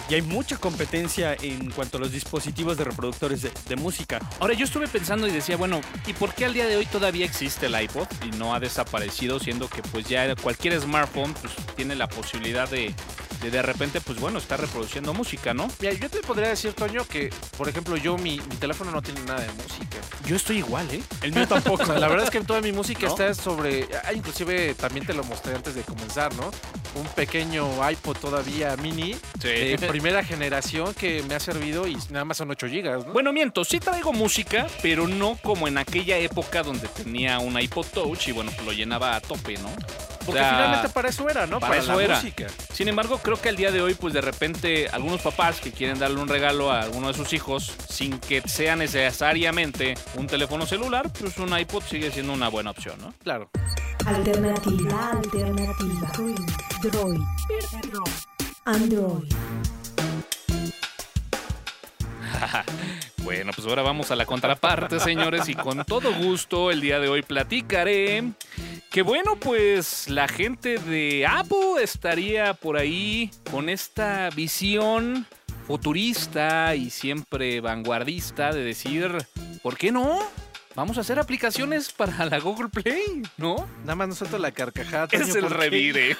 y hay mucha competencia en cuanto a los dispositivos de reproductores de, de música. Ahora yo estuve pensando y decía, bueno, ¿y por qué al día de hoy todavía existe el iPod y no ha desaparecido, siendo que pues ya cualquier smartphone pues, tiene la posibilidad de, de de repente, pues bueno, está reproduciendo música, ¿no? Mira, yo te podría decir, Toño, que, por ejemplo, yo, mi, mi teléfono no tiene nada de música. Yo estoy igual, ¿eh? El mío tampoco. *laughs* la verdad es que toda mi música ¿No? está sobre. ah, inclusive también te lo mostré antes de comenzar, ¿no? Un pequeño iPod todavía mini de *laughs* primera generación que me ha servido y nada más son 8 gigas, ¿no? Bueno, miento, sí traigo música, pero no como en aquella época donde tenía un iPod Touch y bueno, pues lo llenaba a tope, ¿no? Porque o sea, finalmente para eso era, ¿no? para eso la era. música. Sin embargo, creo que al día de hoy, pues de repente, algunos papás que quieren darle un regalo a alguno de sus hijos sin que sea necesariamente un teléfono celular, pues un iPod sigue siendo una buena opción, ¿no? Claro. Alternativa, alternativa. Droid. Android. *laughs* Bueno, pues ahora vamos a la contraparte, señores, y con todo gusto el día de hoy platicaré que bueno, pues la gente de Apple estaría por ahí con esta visión futurista y siempre vanguardista de decir, ¿por qué no? Vamos a hacer aplicaciones para la Google Play, ¿no? Nada más no suelto la carcajada. Es el revire.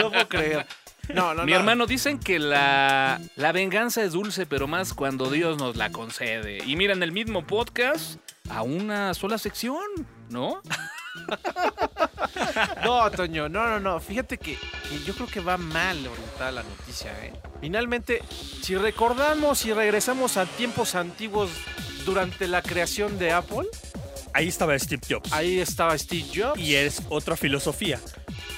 No puedo creer. No, no, Mi no. hermano, dicen que la, la venganza es dulce, pero más cuando Dios nos la concede. Y mira, en el mismo podcast, a una sola sección, ¿no? *laughs* No, Toño, no, no, no. Fíjate que, que yo creo que va mal orientada la noticia, ¿eh? Finalmente, si recordamos y regresamos a tiempos antiguos durante la creación de Apple, Ahí estaba Steve Jobs. ahí estaba Steve Jobs. Y es otra filosofía.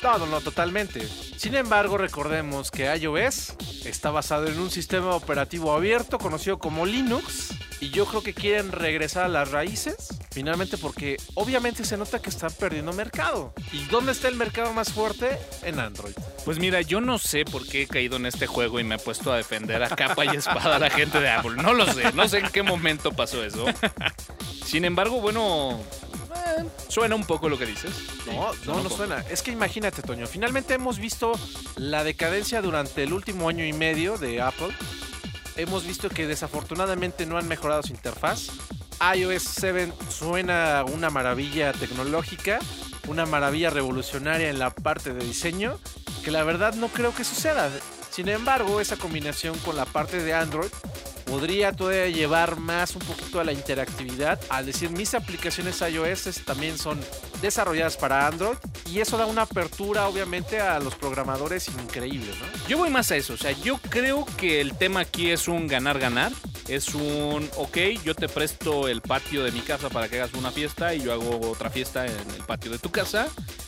No, no, no, totalmente. Sin embargo, recordemos que iOS está basado en un sistema operativo abierto conocido como Linux. Y yo creo que quieren regresar a las raíces, finalmente porque obviamente se nota que están perdiendo mercado. ¿Y dónde está el mercado más fuerte? En Android. Pues mira, yo no sé por qué he caído en este juego y me he puesto a defender a capa y espada a la gente de Apple. No lo sé, no sé en qué momento pasó eso. Sin embargo, bueno, suena un poco lo que dices. No, Sí, no, no suena. Es que imagínate, Toño. Finalmente hemos visto la decadencia durante el último año y medio de Apple. Hemos visto que desafortunadamente no han mejorado su interfaz. iOS 7 suena una maravilla tecnológica, una maravilla revolucionaria en la parte de diseño, que la verdad no creo que suceda. Sin embargo, esa combinación con la parte de Android podría todavía llevar más un poquito a la interactividad. Al decir, mis aplicaciones iOS también son desarrolladas para Android y eso da una apertura obviamente a los programadores increíble, ¿no? Yo voy más a eso, o sea, yo creo que el tema aquí es un ganar-ganar. Es un, ok, yo te presto el patio de mi casa para que hagas una fiesta y yo hago otra fiesta en el patio de tu casa.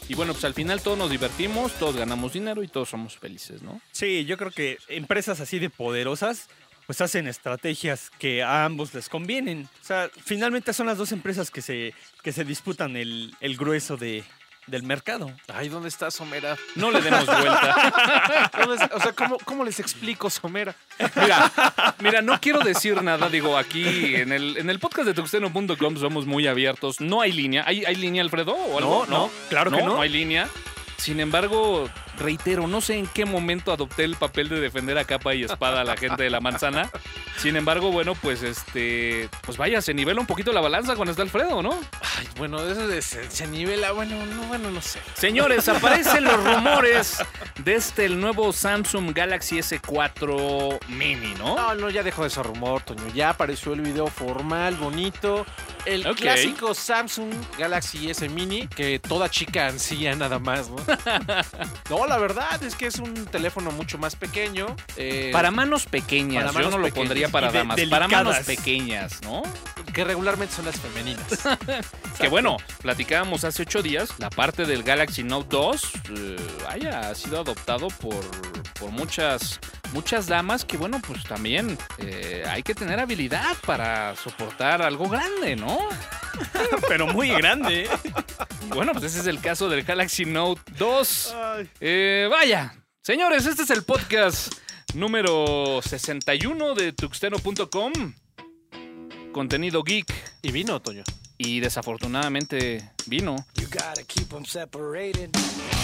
Y bueno, pues al final todos nos divertimos, todos ganamos dinero y todos somos felices, ¿no? Sí, yo creo que empresas así de poderosas pues hacen estrategias que a ambos les convienen. O sea, finalmente son las dos empresas que se, que se disputan el, el grueso de, del mercado. Ay, ¿dónde está Somera? No le demos vuelta. *laughs* O sea, ¿cómo, cómo les explico Somera? Mira, mira, no quiero decir nada, digo, aquí en el, en el podcast de tuxteno.com somos muy abiertos. No hay línea. ¿Hay, hay línea, Alfredo? ¿O algo? No, no, claro que no. No hay línea. Sin embargo, reitero, no sé en qué momento adopté el papel de defender a capa y espada a la gente de la manzana. Sin embargo, bueno, pues este, pues vaya, se nivela un poquito la balanza cuando está Alfredo, ¿no? Ay, bueno, eso de- se, se nivela, bueno, no, bueno, no sé. Señores, *laughs* aparecen los rumores de este el nuevo Samsung Galaxy S4 Mini, ¿no? No, no, ya dejó de ser rumor, Toño. Ya apareció el video formal, bonito. El clásico Samsung Galaxy S Mini, que toda chica ansía nada más, ¿no? *laughs* no, la verdad es que es un teléfono mucho más pequeño. eh, Para manos pequeñas, Para yo no lo pondría para de- damas, para manos pequeñas, ¿no? que regularmente son las femeninas. *laughs* Que bueno, platicábamos hace ocho días, la parte del Galaxy Note 2 eh, vaya, ha sido adoptado por, por muchas, muchas damas que bueno, pues también eh, hay que tener habilidad para soportar algo grande, ¿no? *laughs* Pero muy grande. ¿eh? Bueno, pues ese es el caso del Galaxy Note 2. Eh, vaya, señores, este es el podcast número 61 de tuxteno.com. Contenido geek y vino, Toño. y desafortunadamente vino. You gotta keep them separated. separated.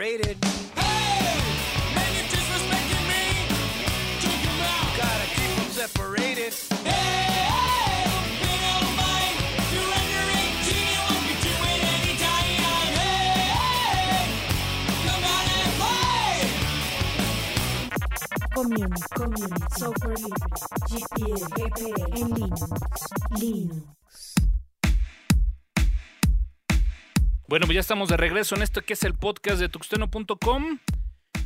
Separated. Hey, man, you're disrespecting me. Take out. Gotta keep them separated. Hey, hey. You're under 18, you won't be doing any. Hey, hey, come out and play. Community, community, software libre, GPL, GPL, en Linux, Linux. Bueno, pues ya estamos de regreso en esto que es el podcast de tuxteno.com.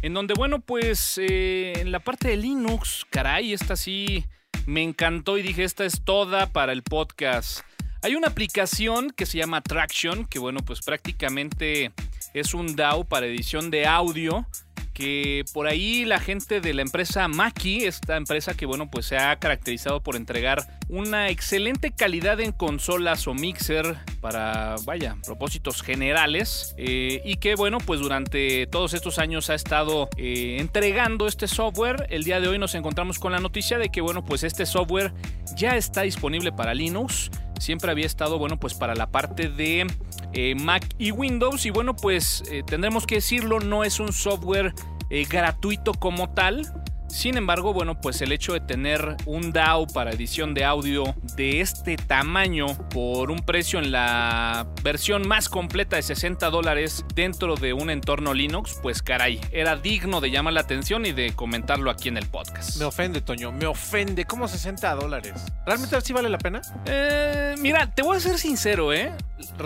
En donde, bueno, pues eh, en la parte de Linux, caray, esta sí me encantó y dije, esta es toda para el podcast. Hay una aplicación que se llama Traction, que bueno, pues prácticamente es un DAO para edición de audio que por ahí la gente de la empresa Maki, esta empresa que bueno pues se ha caracterizado por entregar una excelente calidad en consolas o mixer para vaya propósitos generales eh, y que bueno pues durante todos estos años ha estado eh, entregando este software. El día de hoy nos encontramos con la noticia de que bueno pues este software ya está disponible para Linux. Siempre había estado bueno pues para la parte de eh, Mac y Windows y bueno pues eh, tendremos que decirlo no es un software eh, gratuito como tal. Sin embargo, bueno, pues el hecho de tener un DAO para edición de audio de este tamaño por un precio en la versión más completa de 60 dólares dentro de un entorno Linux, pues caray, era digno de llamar la atención y de comentarlo aquí en el podcast. Me ofende, Toño, me ofende. ¿Cómo 60 dólares? ¿Realmente sí vale la pena? Eh, mira, te voy a ser sincero, ¿eh?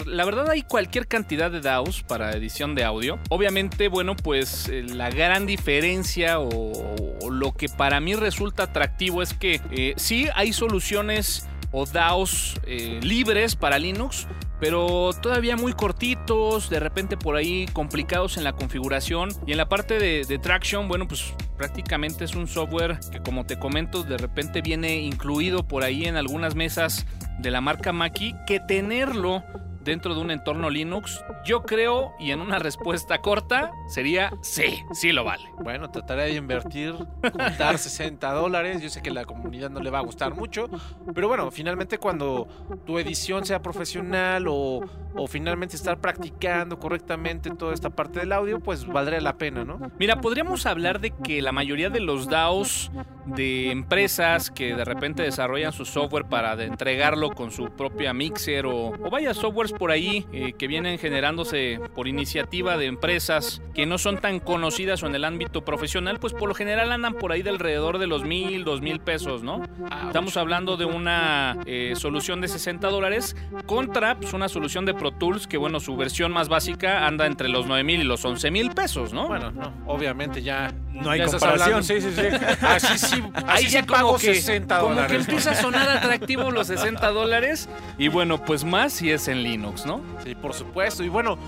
La verdad hay cualquier cantidad de DAOs para edición de audio. Obviamente, bueno, pues eh, la gran diferencia o, lo que para mí resulta atractivo es que eh, sí hay soluciones o DAOs eh, libres para Linux, pero todavía muy cortitos, de repente por ahí complicados en la configuración. Y en la parte de, de Traction, bueno, pues prácticamente es un software que como te comento, de repente viene incluido por ahí en algunas mesas de la marca Maki, que tenerlo dentro de un entorno Linux, yo creo, y en una respuesta corta, sería sí, sí lo vale. Bueno, trataré de invertir, juntar 60 dólares. Yo sé que la comunidad no le va a gustar mucho, pero bueno, finalmente cuando tu edición sea profesional o, o finalmente estar practicando correctamente toda esta parte del audio, pues valdría la pena, ¿no? Mira, podríamos hablar de que la mayoría de los DAOs de empresas que de repente desarrollan su software para entregarlo con su propia mixer o, o vaya softwares por ahí eh, que vienen generándose por iniciativa de empresas que no son tan conocidas o en el ámbito profesional, pues por lo general andan por ahí de alrededor de los mil, dos mil pesos, ¿no? Estamos hablando de una eh, solución de 60 dólares contra pues, una solución de Pro Tools que, bueno, su versión más básica anda entre los 9 mil y los 11 mil pesos, ¿no? Bueno, no, obviamente ya. No hay ya comparación. Sí, sí, sí. *laughs* Así sí, Ahí así ya sí pago como que, 60 como que dólares. empieza a sonar atractivo los 60 dólares. Y bueno, pues más si es en Linux, ¿no? Sí, por supuesto. Y bueno,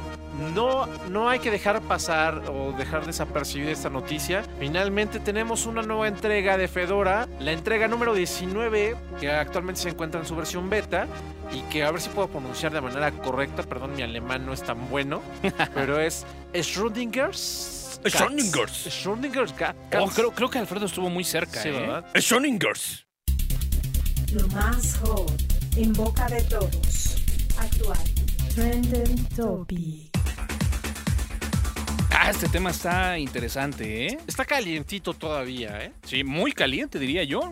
no, no hay que dejar pasar o dejar desapercibida esta noticia. Finalmente tenemos una nueva entrega de Fedora, la entrega número 19, que actualmente se encuentra en su versión beta. Y que a ver si puedo pronunciar de manera correcta, perdón, mi alemán no es tan bueno, *laughs* pero es Schrödinger's. Schrödinger's. Schrödinger's Cat- Oh, creo, creo que Alfredo estuvo muy cerca, Sí, ¿eh? ¿verdad? Schoningers. Lo más hot en boca de todos. Actual. Trending Topic. Ah, este tema está interesante, ¿eh? Está calientito todavía, ¿eh? Sí, muy caliente, diría yo.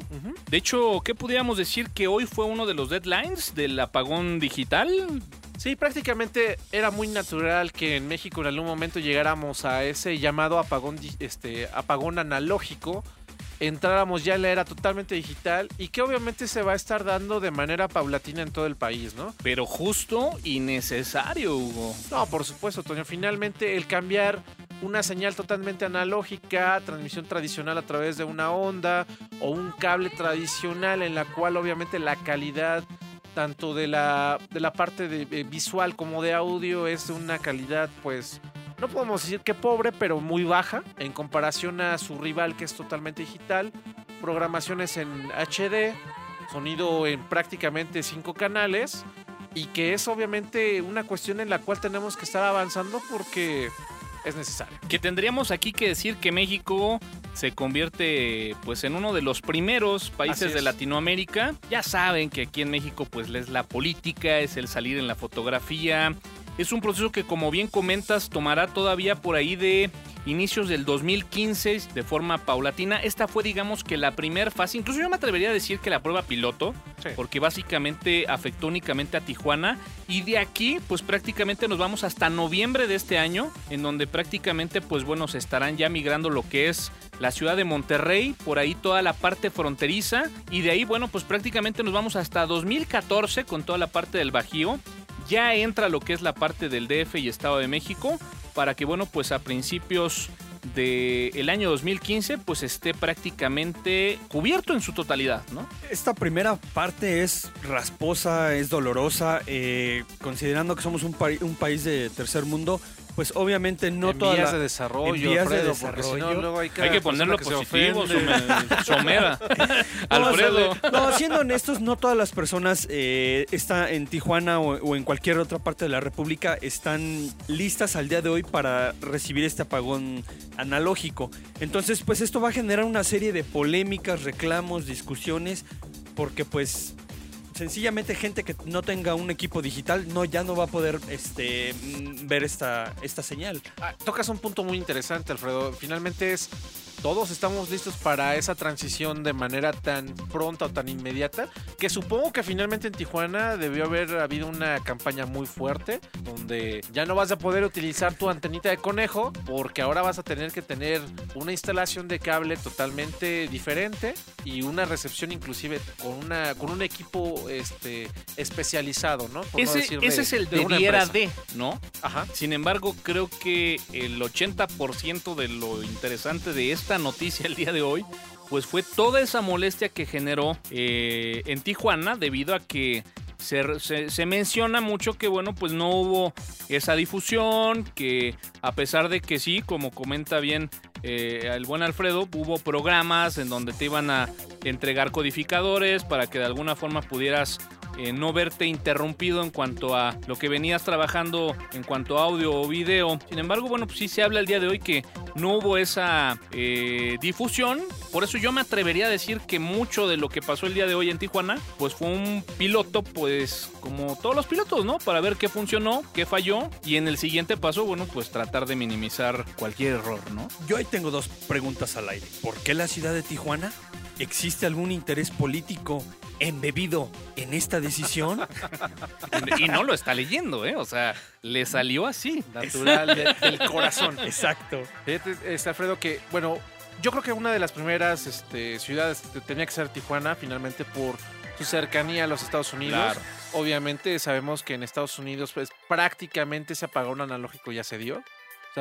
De hecho, ¿qué pudiéramos decir que hoy fue uno de los deadlines del apagón digital? Sí, prácticamente era muy natural que en México en algún momento llegáramos a ese llamado apagón, este, apagón analógico, entráramos ya en la era totalmente digital y que obviamente se va a estar dando de manera paulatina en todo el país, ¿no? Pero justo y necesario, Hugo. No, por supuesto, Toño. Finalmente, el cambiar una señal totalmente analógica, transmisión tradicional a través de una onda o un cable tradicional en la cual obviamente la calidad tanto de la, de la parte de, eh, visual como de audio es de una calidad pues no podemos decir que pobre, pero muy baja en comparación a su rival que es totalmente digital, programaciones en HD, sonido en prácticamente cinco canales y que es obviamente una cuestión en la cual tenemos que estar avanzando porque es necesario. Que tendríamos aquí que decir que México se convierte pues en uno de los primeros países de. Latinoamérica. Ya saben que aquí en México pues es la política, es el salir en la fotografía. Es un proceso que como bien comentas tomará todavía por ahí de inicios del 2015 de forma paulatina. Esta fue digamos que la primera fase, incluso yo me atrevería a decir que la prueba piloto, Sí. porque básicamente afectó únicamente a Tijuana y de aquí pues prácticamente nos vamos hasta noviembre de este año en donde prácticamente pues bueno se estarán ya migrando lo que es la ciudad de Monterrey, por ahí toda la parte fronteriza y de ahí bueno pues prácticamente nos vamos hasta 2014 con toda la parte del Bajío. Ya entra lo que es la parte del DF y Estado de México para que bueno pues a principios del año 2015 pues esté prácticamente cubierto en su totalidad, ¿no? Esta primera parte es rasposa, es dolorosa, eh, considerando que somos un, un país de tercer mundo, pues obviamente no en toda vías la... de desarrollo, en vías de Alfredo, porque si no desarrollo. luego hay, que ponerlo que positivo, Somera. *laughs* *laughs* No, Alfredo. No, siendo honestos, no todas las personas eh, está en Tijuana o, o en cualquier otra parte de la República están listas al día de hoy para recibir este apagón analógico. Entonces, pues esto va a generar una serie de polémicas, reclamos, discusiones, porque pues sencillamente gente que no tenga un equipo digital no ya no va a poder este mm, ver esta esta señal. Ah, tocas un punto muy interesante, Alfredo. Finalmente es todos estamos listos para esa transición de manera tan pronta o tan inmediata que supongo que finalmente en Tijuana debió haber habido una campaña muy fuerte donde ya no vas a poder utilizar tu antenita de conejo porque ahora vas a tener que tener una instalación de cable totalmente diferente y una recepción inclusive con una con un equipo este especializado, ¿no? Por no Ese, decir ese es el de debiera de, ¿no? Ajá. Sin embargo, creo que el 80% de lo interesante de esta noticia el día de hoy, pues fue toda esa molestia que generó eh, en Tijuana debido a que se, menciona mucho que, bueno, pues no hubo esa difusión, que a pesar de que sí, como comenta bien eh, el buen Alfredo, hubo programas en donde te iban a entregar codificadores para que de alguna forma pudieras eh, no verte interrumpido en cuanto a lo que venías trabajando en cuanto a audio o video. Sin embargo, bueno, pues sí se habla el día de hoy que no hubo esa eh, difusión. Por eso yo me atrevería a decir que mucho de lo que pasó el día de hoy en Tijuana, pues fue un piloto, pues como todos los pilotos, ¿no? Para ver qué funcionó, qué falló y en el siguiente paso, bueno, pues tratar de minimizar cualquier error, ¿no? Yo ahí tengo dos preguntas al aire. ¿Por qué la ciudad de Tijuana? ¿Existe algún interés político embebido en esta decisión. Y no lo está leyendo, ¿eh? O sea, le salió así. Natural de- del *laughs* corazón. Exacto. Fíjate, este, Alfredo, que, bueno, yo creo que una de las primeras este, ciudades te- tenía que ser Tijuana, finalmente por su cercanía a los Estados Unidos. Claro. Obviamente sabemos que en Estados Unidos pues, prácticamente ese apagón analógico ya se dio.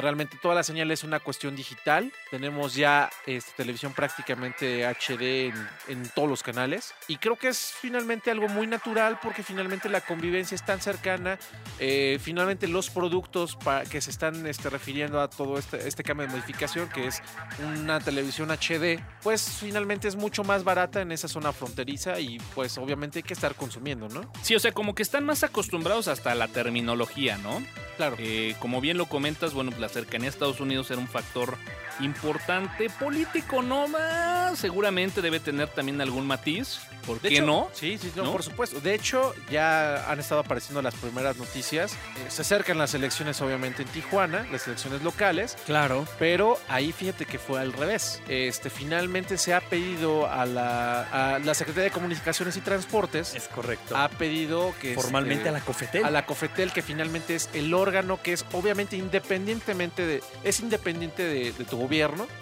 Realmente toda la señal es una cuestión digital. Tenemos ya este, televisión prácticamente HD en, en todos los canales. Y creo que es finalmente algo muy natural porque finalmente la convivencia es tan cercana. Eh, finalmente los productos pa- que se están este, refiriendo a todo este, este cambio de modificación, que es una televisión HD, pues finalmente es mucho más barata en esa zona fronteriza y pues obviamente hay que estar consumiendo, ¿no? Sí, o sea, como que están más acostumbrados hasta la terminología, ¿no? Claro. Eh, como bien lo comentas, bueno, la cercanía a Estados Unidos era un factor importante. Político no más. Seguramente debe tener también algún matiz. ¿Por De qué hecho, no? Sí, sí, no, ¿No? por supuesto. De hecho, ya han estado apareciendo las primeras noticias. Eh, se acercan las elecciones, obviamente, en Tijuana, las elecciones locales. Claro. Pero ahí fíjate que fue al revés. Este, finalmente se ha pedido a la, a la Secretaría de Comunicaciones y Transportes, Es correcto. ha pedido que... Formalmente a la Cofetel. a la COFETEL, que finalmente es el órgano que es obviamente independientemente de, es independiente de, de tu gobierno,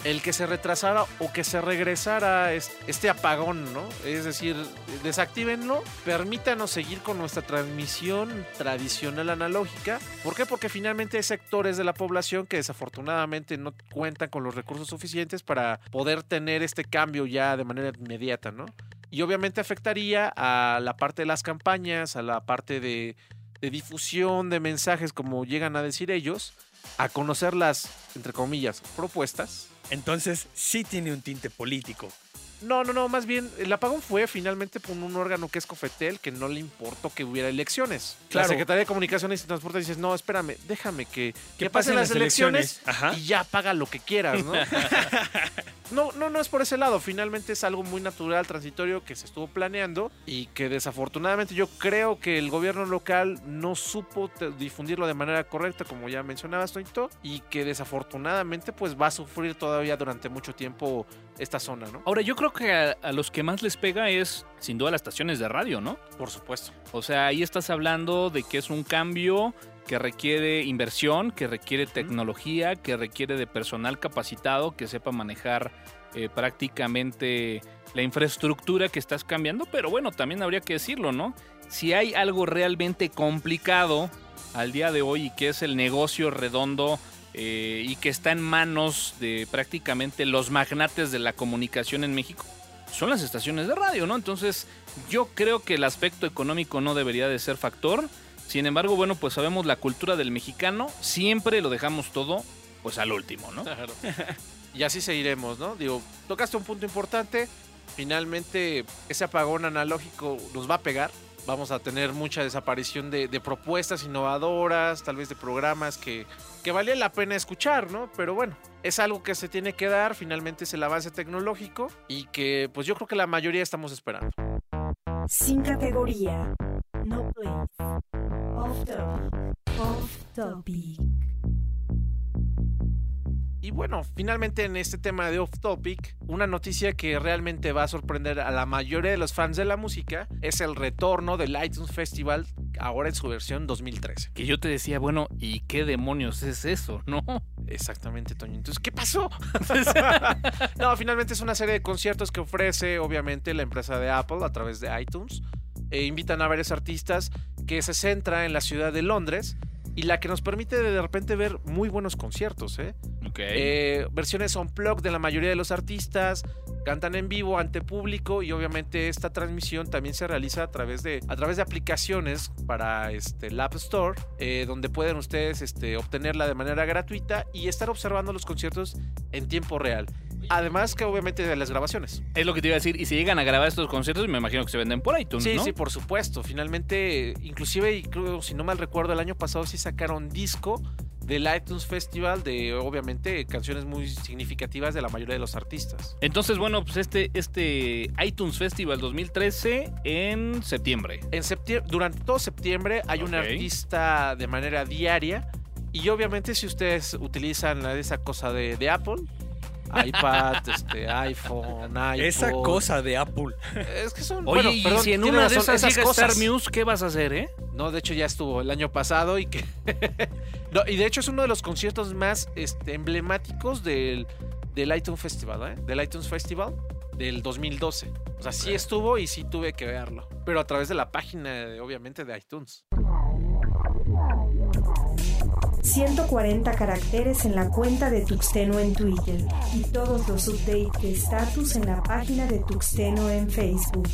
el que se retrasara o que se regresara es- este apagón, ¿no? Es decir, desactívenlo, permítanos seguir con nuestra transmisión tradicional analógica. ¿Por qué? Porque finalmente hay sectores de la población que desafortunadamente no cuentan con los recursos suficientes para poder tener este cambio ya de manera inmediata, ¿no? Y obviamente afectaría a la parte de las campañas, a la parte de, de difusión de mensajes, como llegan a decir ellos, a conocer las, entre comillas, propuestas. Entonces, sí tiene un tinte político. No, no, no, más bien el apagón fue finalmente por un órgano que es Cofetel que no le importó que hubiera elecciones. Claro. La Secretaría de Comunicaciones y Transporte dices, no, espérame, déjame que, que, pasen pasen las, elecciones, y ya paga lo que quieras, ¿no? *laughs* no, no, no es por ese lado. Finalmente es algo muy natural, transitorio, que se estuvo planeando y que desafortunadamente yo creo que el gobierno local no supo difundirlo de manera correcta, como ya mencionabas, Toñito, y que desafortunadamente pues va a sufrir todavía durante mucho tiempo esta zona, ¿no? Ahora, yo creo que a, a los que más les pega es, sin duda, las estaciones de radio, ¿no? Por supuesto. O sea, ahí estás hablando de que es un cambio que requiere inversión, que requiere tecnología, que requiere de personal capacitado que sepa manejar eh, prácticamente la infraestructura que estás cambiando. Pero bueno, también habría que decirlo, ¿no? Si hay algo realmente complicado al día de hoy y que es el negocio redondo eh, y que está en manos de prácticamente los magnates de la comunicación en México, son las estaciones de radio, ¿no? Entonces, yo creo que el aspecto económico no debería de ser factor. Sin embargo, bueno, pues sabemos la cultura del mexicano, siempre lo dejamos todo pues al último, ¿no? Claro. *laughs* y así seguiremos, ¿no? Digo, tocaste un punto importante. Finalmente, ese apagón analógico nos va a pegar. Vamos a tener mucha desaparición de, de propuestas innovadoras, tal vez de programas que, que valía la pena escuchar, ¿no? Pero bueno, es algo que se tiene que dar. Finalmente es el avance tecnológico y que, pues yo creo que la mayoría estamos esperando. Sin categoría. No place. Off topic. Off topic. Y bueno, finalmente en este tema de Off Topic, una noticia que realmente va a sorprender a la mayoría de los fans de la música es el retorno del iTunes Festival, ahora en su versión 2013. Que yo te decía, bueno, ¿y qué demonios es eso, no? Exactamente, Toño. Entonces, ¿qué pasó? *laughs* *laughs* no, finalmente es una serie de conciertos que ofrece, obviamente, la empresa de Apple a través de iTunes. E invitan a varios artistas que se centra en la ciudad de Londres y la que nos permite de repente ver muy buenos conciertos, ¿eh? Eh, versiones unplugged de la mayoría de los artistas, cantan en vivo ante público y obviamente esta transmisión también se realiza a través de, a través de aplicaciones para este, el App Store, eh, donde pueden ustedes este, obtenerla de manera gratuita y estar observando los conciertos en tiempo real. Además que obviamente de las grabaciones. es lo que te iba a decir. Y si llegan a grabar estos conciertos, me imagino que se venden por iTunes, Sí, ¿no? sí, por supuesto. Finalmente, inclusive, y creo, si no mal recuerdo, el año pasado sí sacaron disco del iTunes Festival de, obviamente, canciones muy significativas de la mayoría de los artistas. Entonces, bueno, pues este, este iTunes Festival 2013 en septiembre. En septiembre, durante todo septiembre hay un Ok. artista de manera diaria. Y obviamente si ustedes utilizan esa cosa de, de Apple, iPad, este, iPhone, iPod. Esa cosa de Apple. Es que son. Oye, bueno, y perdón, si en una de esas cosas. Star Muse, ¿qué vas a hacer, eh? No, de hecho ya estuvo el año pasado y que. *laughs* no, y de hecho es uno de los conciertos más este, emblemáticos del, del iTunes Festival, ¿eh? Del iTunes Festival del 2012. O sea, sí estuvo y sí tuve que verlo. Pero a través de la página, de- obviamente, de iTunes. 140 caracteres en la cuenta de Tuxteno en Twitter y todos los updates de estatus en la página de Tuxteno en Facebook.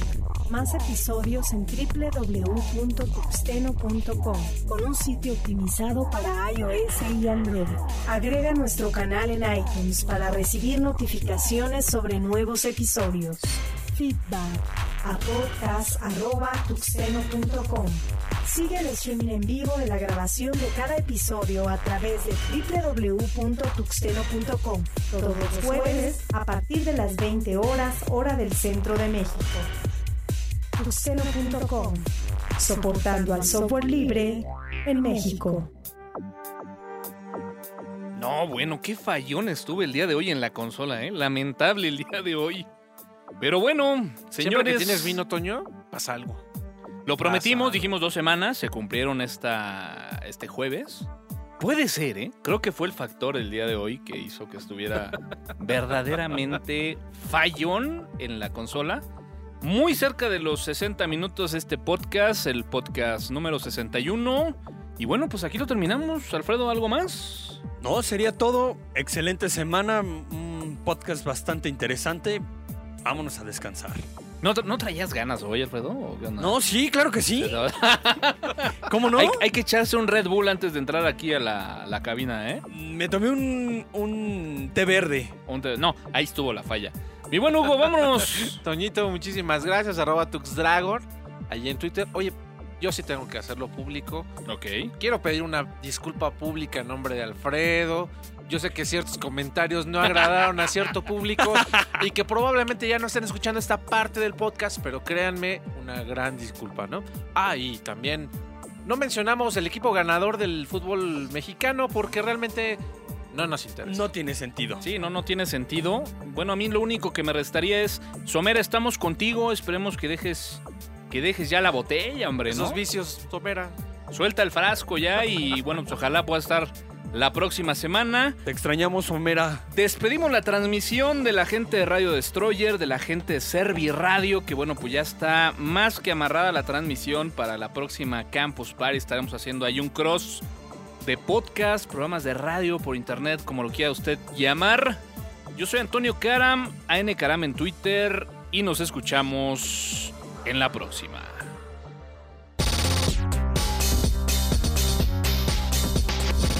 Más episodios en www.tuxteno.com con un sitio optimizado para iOS y Android. Agrega nuestro canal en iTunes para recibir notificaciones sobre nuevos episodios. Feedback a podcast.tuxteno.com. Sigue el streaming en vivo de la grabación de cada episodio a través de www.tuxteno.com todos los jueves a partir de las 20 horas hora del centro de México. Tuxteno.com soportando al software libre en México. No, bueno, qué fallón estuve el día de hoy en la consola, ¿eh? Lamentable el día de hoy. Pero bueno, Siempre señores. que tienes vino, Toño, pasa algo. Lo prometimos, Pasa. dijimos dos semanas, se cumplieron esta, este jueves. Puede ser, ¿eh? Creo que fue el factor el día de hoy que hizo que estuviera *laughs* verdaderamente fallón en la consola. Muy cerca de los 60 minutos este podcast, el podcast número 61. Y bueno, pues aquí lo terminamos. Alfredo, ¿algo más? No, sería todo. Excelente semana. Un podcast bastante interesante. Vámonos a descansar. ¿No, tra- no traías ganas hoy, Alfredo? ¿O qué onda? No, sí, claro que sí. *laughs* *laughs* ¿Cómo no? Hay, hay que echarse un Red Bull antes de entrar aquí a la, la cabina, ¿eh? Me tomé un, un té verde. Un te- No, ahí estuvo la falla. Mi buen Hugo, vámonos. *laughs* Toñito, muchísimas gracias. Arroba TuxDragon. Allí en Twitter. Oye, yo sí tengo que hacerlo público. ok. Quiero pedir una disculpa pública en nombre de Alfredo. Yo sé que ciertos comentarios no agradaron a cierto público y que probablemente ya no estén escuchando esta parte del podcast, pero créanme, una gran disculpa, ¿no? Ah, y también no mencionamos el equipo ganador del fútbol mexicano porque realmente no nos interesa. No tiene sentido. Sí, no, no tiene sentido. Bueno, a mí lo único que me restaría es, Somera, estamos contigo. Esperemos que dejes, que dejes ya la botella, hombre, ¿no? Esos vicios, Tomera. Suelta el frasco ya y bueno, pues ojalá pueda estar la próxima semana. Te extrañamos, Homera. Despedimos la transmisión de la gente de Radio Destroyer, de la gente de Servi Radio, que bueno, pues ya está más que amarrada la transmisión para la próxima Campus Party. Estaremos haciendo ahí un cross de podcast, programas de radio por internet, como lo quiera usted llamar. Yo soy Antonio Karam, AN Karam en Twitter, y nos escuchamos en la próxima.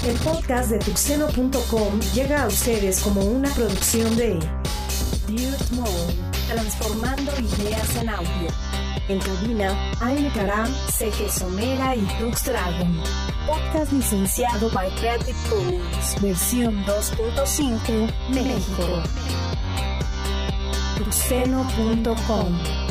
El podcast de tuxeno.com llega a ustedes como una producción de Mode, transformando ideas en audio. En cabina, Aine Karam, CG Somera y Tux Dragon. Podcast licenciado by Creative Commons, versión 2.5, México. Tuxeno.com